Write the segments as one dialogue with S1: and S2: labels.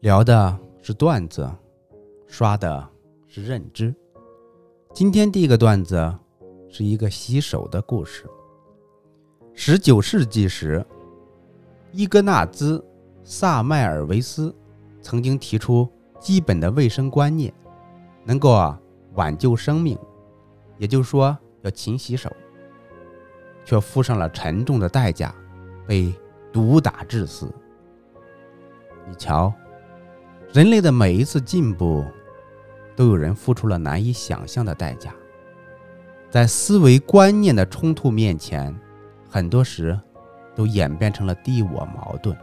S1: 聊的是段子，刷的是认知。今天第一个段子是一个洗手的故事。十九世纪时，伊格纳兹·萨麦尔维斯曾经提出基本的卫生观念，能够啊挽救生命，也就是说要勤洗手，却付上了沉重的代价，被毒打致死。你瞧。人类的每一次进步，都有人付出了难以想象的代价。在思维观念的冲突面前，很多时都演变成了敌我矛盾。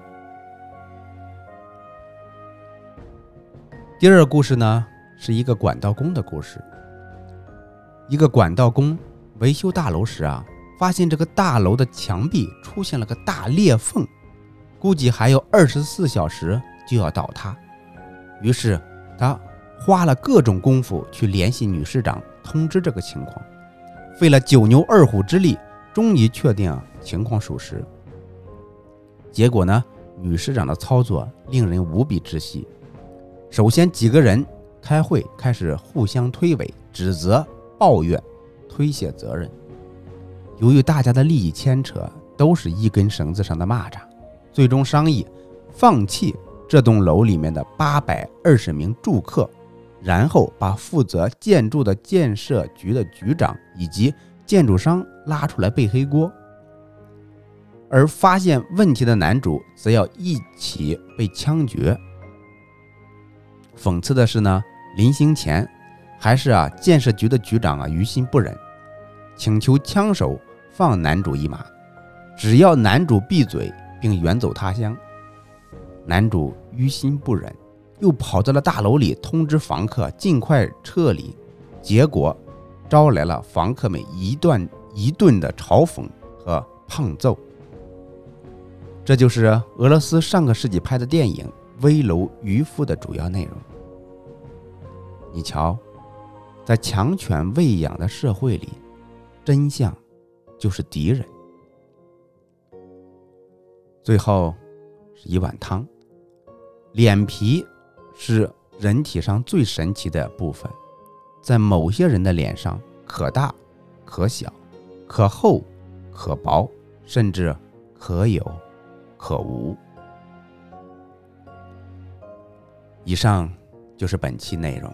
S1: 第二个故事呢，是一个管道工的故事。一个管道工维修大楼时啊，发现这个大楼的墙壁出现了个大裂缝，估计还有二十四小时就要倒塌。于是他花了各种功夫去联系女市长，通知这个情况，费了九牛二虎之力，终于确定情况属实。结果呢，女市长的操作令人无比窒息。首先，几个人开会开始互相推诿、指责、抱怨、推卸责任。由于大家的利益牵扯，都是一根绳子上的蚂蚱，最终商议放弃。这栋楼里面的八百二十名住客，然后把负责建筑的建设局的局长以及建筑商拉出来背黑锅，而发现问题的男主则要一起被枪决。讽刺的是呢，临行前还是啊建设局的局长啊于心不忍，请求枪手放男主一马，只要男主闭嘴并远走他乡。男主于心不忍，又跑到了大楼里通知房客尽快撤离，结果招来了房客们一段一顿的嘲讽和胖揍。这就是俄罗斯上个世纪拍的电影《危楼渔夫》的主要内容。你瞧，在强权喂养的社会里，真相就是敌人。最后是一碗汤。脸皮是人体上最神奇的部分，在某些人的脸上，可大可小，可厚可薄，甚至可有可无。以上就是本期内容。